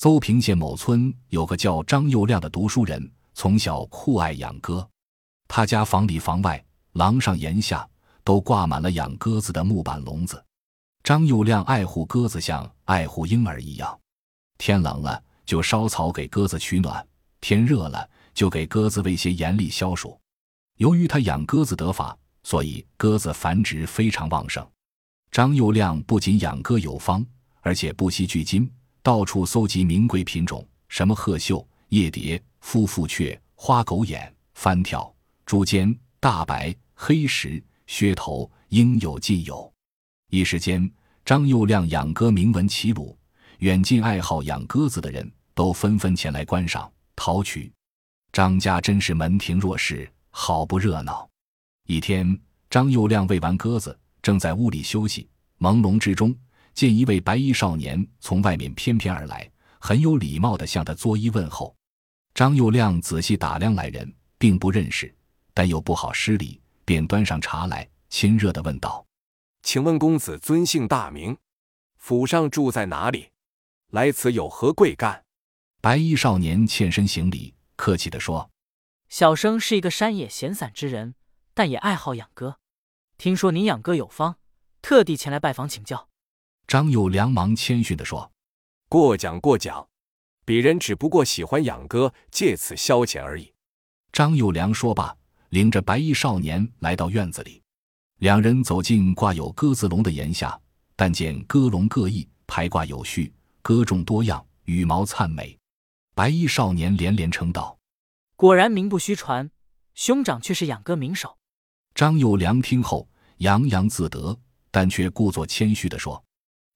邹平县某村有个叫张佑亮的读书人，从小酷爱养鸽。他家房里房外、廊上檐下都挂满了养鸽子的木板笼子。张佑亮爱护鸽子，像爱护婴儿一样。天冷了就烧草给鸽子取暖，天热了就给鸽子喂些盐粒消暑。由于他养鸽子得法，所以鸽子繁殖非常旺盛。张佑亮不仅养鸽有方，而且不惜巨金，到处搜集名贵品种，什么鹤绣、夜蝶、夫妇雀、花狗眼、翻跳、朱尖、大白、黑石、噱头，应有尽有。一时间，张佑亮养鸽名闻其鲁，远近爱好养鸽子的人都纷纷前来观赏、讨取。张家真是门庭若市。好不热闹！一天，张佑亮喂完鸽子，正在屋里休息，朦胧之中，见一位白衣少年从外面翩翩而来，很有礼貌地向他作揖问候。张佑亮仔细打量来人，并不认识，但又不好失礼，便端上茶来，亲热地问道：“请问公子尊姓大名？府上住在哪里？来此有何贵干？”白衣少年欠身行礼，客气地说。小生是一个山野闲散之人，但也爱好养鸽。听说您养鸽有方，特地前来拜访请教。张友良忙谦逊地说：“过奖过奖，鄙人只不过喜欢养鸽，借此消遣而已。”张友良说罢，领着白衣少年来到院子里。两人走进挂有鸽子笼的檐下，但见鸽笼各异，排挂有序，鸽种多样，羽毛灿美。白衣少年连连称道。果然名不虚传，兄长却是养鸽名手。张友良听后洋洋自得，但却故作谦虚地说：“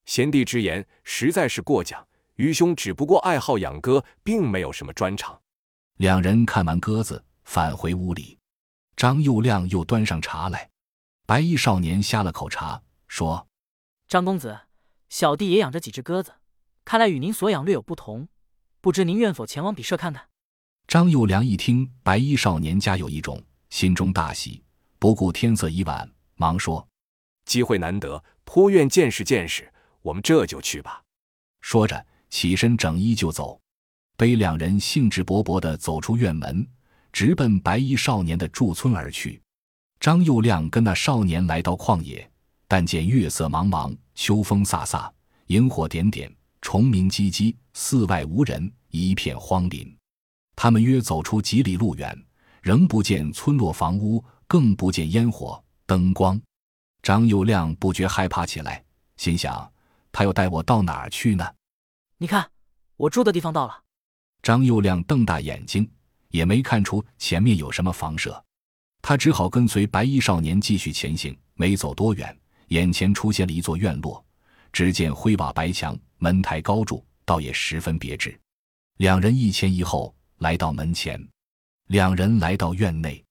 贤弟之言实在是过奖，愚兄只不过爱好养鸽，并没有什么专长。”两人看完鸽子，返回屋里。张佑亮又端上茶来，白衣少年呷了口茶，说：“张公子，小弟也养着几只鸽子，看来与您所养略有不同，不知您愿否前往比舍看看？”张佑良一听白衣少年家有一种，心中大喜，不顾天色已晚，忙说：“机会难得，颇愿见识见识。我们这就去吧。”说着起身整衣就走。背两人兴致勃勃地走出院门，直奔白衣少年的驻村而去。张佑亮跟那少年来到旷野，但见月色茫茫，秋风飒飒，萤火点点，虫鸣唧唧，寺外无人，一片荒林。他们约走出几里路远，仍不见村落房屋，更不见烟火灯光。张佑亮不觉害怕起来，心想：他要带我到哪儿去呢？你看，我住的地方到了。张佑亮瞪大眼睛，也没看出前面有什么房舍，他只好跟随白衣少年继续前行。没走多远，眼前出现了一座院落，只见灰瓦白墙，门台高筑，倒也十分别致。两人一前一后。来到门前，两人来到院内，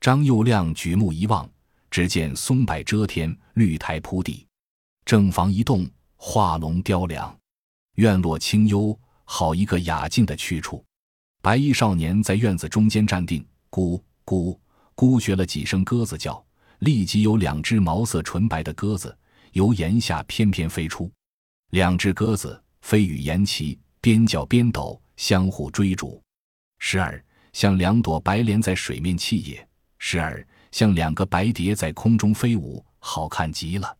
张佑亮举目一望，只见松柏遮天，绿苔铺地，正房一栋，画龙雕梁，院落清幽，好一个雅静的去处。白衣少年在院子中间站定，咕咕咕学了几声鸽子叫，立即有两只毛色纯白的鸽子由檐下翩翩飞出，两只鸽子飞羽沿齐，边叫边抖，相互追逐。时而像两朵白莲在水面泣野，时而像两个白蝶在空中飞舞，好看极了。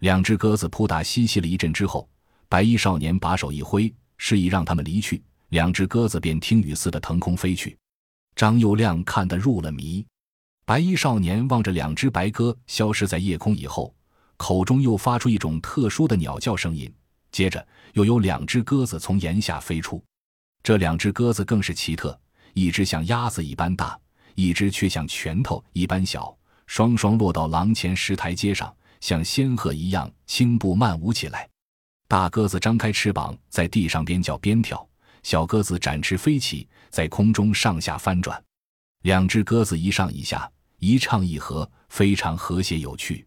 两只鸽子扑打嬉戏了一阵之后，白衣少年把手一挥，示意让他们离去。两只鸽子便听雨似的腾空飞去。张佑亮看得入了迷。白衣少年望着两只白鸽消失在夜空以后，口中又发出一种特殊的鸟叫声音，接着又有两只鸽子从檐下飞出。这两只鸽子更是奇特，一只像鸭子一般大，一只却像拳头一般小，双双落到廊前石台阶上，像仙鹤一样轻步慢舞起来。大鸽子张开翅膀，在地上边叫边跳；小鸽子展翅飞起，在空中上下翻转。两只鸽子一上一下，一唱一和，非常和谐有趣。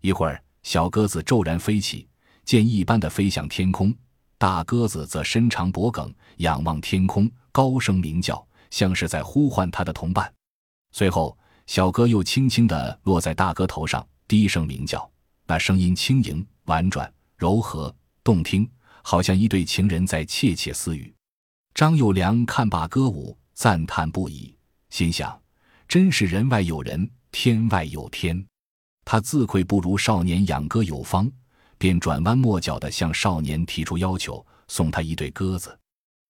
一会儿，小鸽子骤然飞起，箭一般的飞向天空。大鸽子则伸长脖颈，仰望天空，高声鸣叫，像是在呼唤它的同伴。随后，小鸽又轻轻地落在大鸽头上，低声鸣叫，那声音轻盈、婉转、柔和、动听，好像一对情人在窃窃私语。张幼良看罢歌舞，赞叹不已，心想：真是人外有人，天外有天。他自愧不如少年养歌有方，便转弯抹角地向少年提出要求，送他一对鸽子。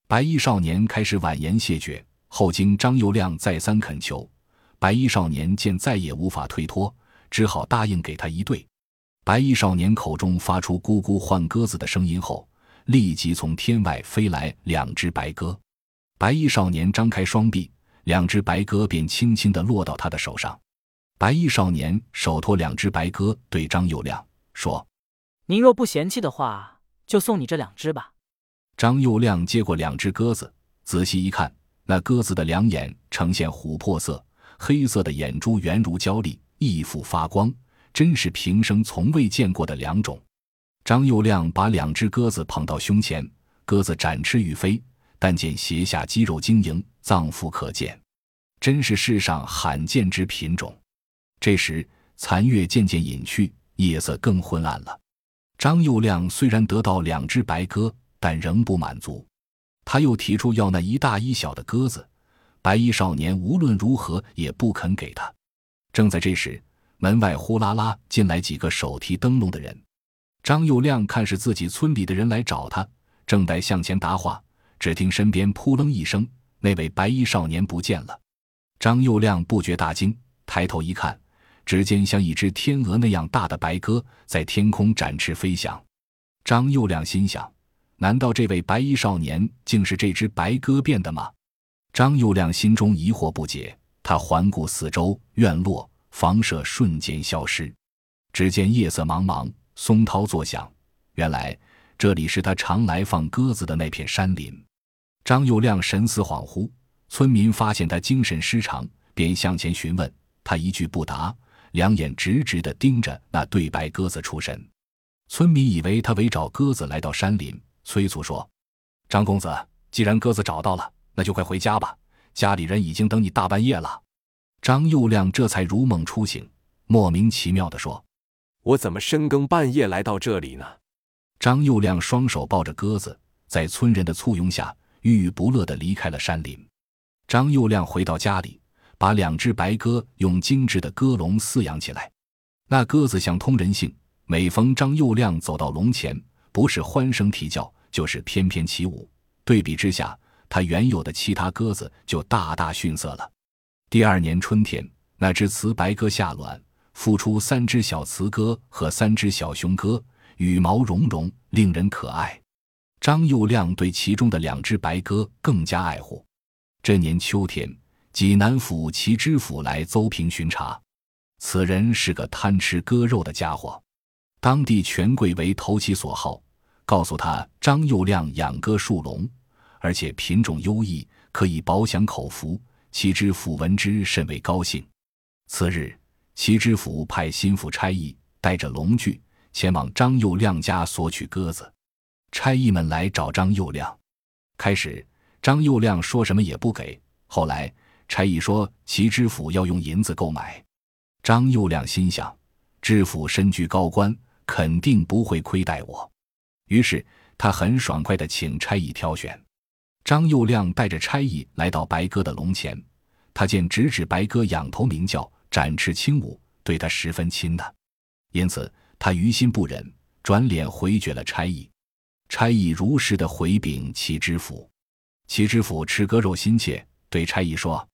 白衣少年开始婉言谢绝，后经张幼亮再三恳求，白衣少年见再也无法推脱，只好答应给他一对。白衣少年口中发出“咕咕”唤鸽子的声音后，立即从天外飞来两只白鸽。白衣少年张开双臂，两只白鸽便轻轻地落到他的手上。白衣少年手托两只白鸽，对张幼亮说：“您若不嫌弃的话，就送你这两只吧。”张幼亮接过两只鸽子，仔细一看，那鸽子的两眼呈现琥珀色，黑色的眼珠圆如胶粒，一副发光，真是平生从未见过的两种。张幼亮把两只鸽子捧到胸前，鸽子展翅欲飞，但见胁下肌肉晶莹，脏腑可见，真是世上罕见之品种。这时，残月渐渐隐去，夜色更昏暗了。张幼亮虽然得到两只白鸽，但仍不满足，他又提出要那一大一小的鸽子。白衣少年无论如何也不肯给他。正在这时，门外呼啦啦进来几个手提灯笼的人。张幼亮看是自己村里的人来找他，正待向前答话，只听身边扑棱一声，那位白衣少年不见了。张幼亮不觉大惊，抬头一看。只见像一只天鹅那样大的白鸽在天空展翅飞翔，张幼亮心想：难道这位白衣少年竟是这只白鸽变的吗？张幼亮心中疑惑不解，他环顾四周，院落、房舍瞬间消失。只见夜色茫茫，松涛作响，原来这里是他常来放鸽子的那片山林。张幼亮神思恍惚，村民发现他精神失常，便向前询问，他一句不答。两眼直直地盯着那对白鸽子出神，村民以为他围找鸽子来到山林，催促说：“张公子，既然鸽子找到了，那就快回家吧，家里人已经等你大半夜了。”张幼亮这才如梦初醒，莫名其妙地说：“我怎么深更半夜来到这里呢？”张幼亮双手抱着鸽子，在村人的簇拥下，郁郁不乐地离开了山林。张幼亮回到家里。把两只白鸽用精致的鸽笼饲养起来，那鸽子像通人性，每逢张幼亮走到笼前，不是欢声啼叫，就是翩翩起舞。对比之下，他原有的其他鸽子就大大逊色了。第二年春天，那只雌白鸽下卵，孵出三只小雌鸽和三只小雄鸽，羽毛茸茸，令人可爱。张佑亮对其中的两只白鸽更加爱护。这年秋天。济南府齐知府来邹平巡查，此人是个贪吃鸽肉的家伙。当地权贵为投其所好，告诉他张佑亮养鸽数笼，而且品种优异，可以饱享口福。齐知府闻之甚为高兴。次日，齐知府派心腹差役带着龙具前往张幼亮家索取鸽子。差役们来找张幼亮，开始张幼亮说什么也不给，后来。差役说：“齐知府要用银子购买。”张幼亮心想：“知府身居高官，肯定不会亏待我。”于是他很爽快地请差役挑选。张幼亮带着差役来到白鸽的笼前，他见直指白鸽仰头鸣叫，展翅轻舞，对他十分亲的，因此他于心不忍，转脸回绝了差役。差役如实的回禀齐知府，齐知府吃鸽肉心切，对差役说。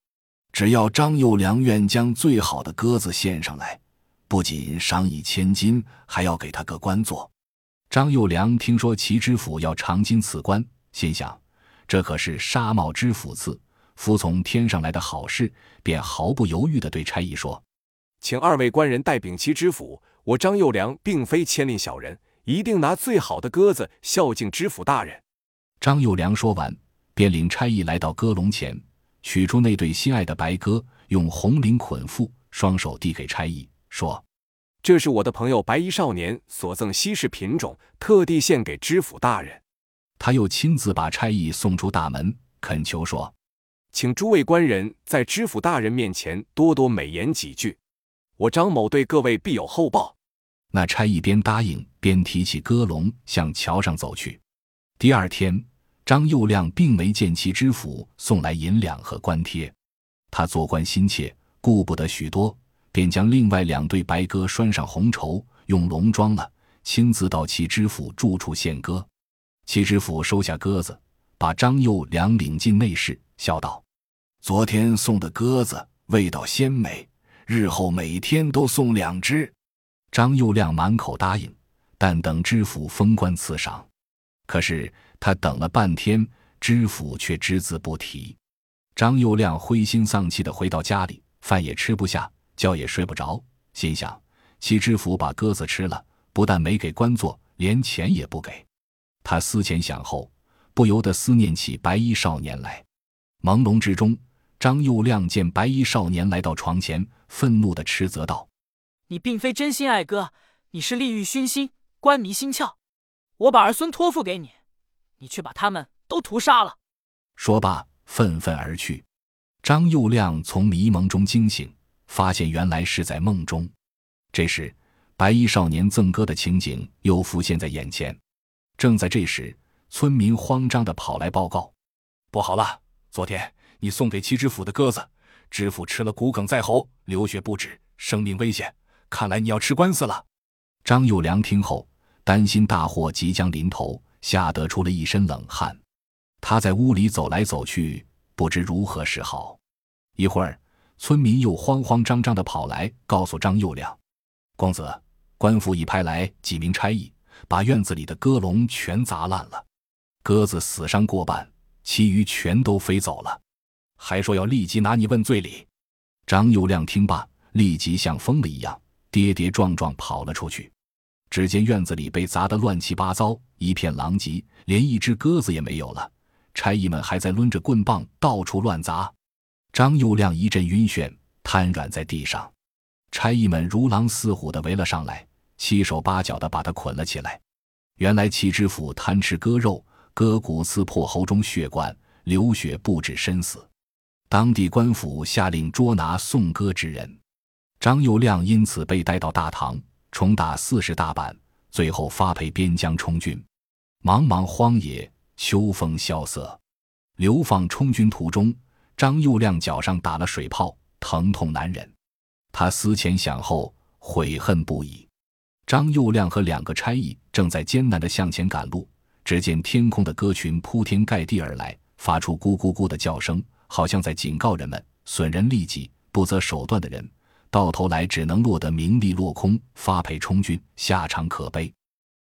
只要张幼良愿将最好的鸽子献上来，不仅赏以千金，还要给他个官做。张幼良听说齐知府要长金赐官，心想这可是纱帽知府赐，服从天上来的好事，便毫不犹豫地对差役说：“请二位官人代禀齐知府，我张幼良并非牵令小人，一定拿最好的鸽子孝敬知府大人。”张幼良说完，便领差役来到鸽笼前。取出那对心爱的白鸽，用红绫捆缚，双手递给差役，说：“这是我的朋友白衣少年所赠稀世品种，特地献给知府大人。”他又亲自把差役送出大门，恳求说：“请诸位官人在知府大人面前多多美言几句，我张某对各位必有厚报。”那差役边答应边提起鸽笼向桥上走去。第二天，张佑亮并没见其知府送来银两和官贴，他做官心切，顾不得许多，便将另外两对白鸽拴上红绸，用笼装了，亲自到其知府住处献鸽。其知府收下鸽子，把张佑良领进内室，笑道：“昨天送的鸽子味道鲜美，日后每天都送两只。”张佑亮满口答应，但等知府封官赐赏。可是他等了半天，知府却只字不提。张佑亮灰心丧气的回到家里，饭也吃不下，觉也睡不着，心想：其知府把鸽子吃了，不但没给官做，连钱也不给。他思前想后，不由得思念起白衣少年来。朦胧之中，张佑亮见白衣少年来到床前，愤怒的斥责道：“你并非真心爱哥，你是利欲熏心，官迷心窍。”我把儿孙托付给你，你却把他们都屠杀了。说罢，愤愤而去。张佑亮从迷蒙中惊醒，发现原来是在梦中。这时，白衣少年赠歌的情景又浮现在眼前。正在这时，村民慌张的跑来报告：“不好了！昨天你送给七知府的鸽子，知府吃了骨梗在喉，流血不止，生命危险。看来你要吃官司了。”张佑良听后。担心大祸即将临头，吓得出了一身冷汗。他在屋里走来走去，不知如何是好。一会儿，村民又慌慌张张的跑来，告诉张佑良：“公子，官府已派来几名差役，把院子里的鸽笼全砸烂了，鸽子死伤过半，其余全都飞走了。还说要立即拿你问罪礼。”张佑亮听罢，立即像疯了一样，跌跌撞撞跑了出去。只见院子里被砸得乱七八糟，一片狼藉，连一只鸽子也没有了。差役们还在抡着棍棒到处乱砸。张佑亮一阵晕眩，瘫软在地上。差役们如狼似虎地围了上来，七手八脚地把他捆了起来。原来齐知府贪吃割肉，割骨刺破喉中血管，流血不止身死。当地官府下令捉拿送割之人，张佑亮因此被带到大堂。重打四十大板，最后发配边疆充军。茫茫荒野，秋风萧瑟，流放充军途中，张佑亮脚上打了水泡，疼痛难忍。他思前想后，悔恨不已。张佑亮和两个差役正在艰难地向前赶路，只见天空的鸽群铺天盖地而来，发出咕咕咕的叫声，好像在警告人们：损人利己、不择手段的人。到头来只能落得名利落空，发配充军，下场可悲。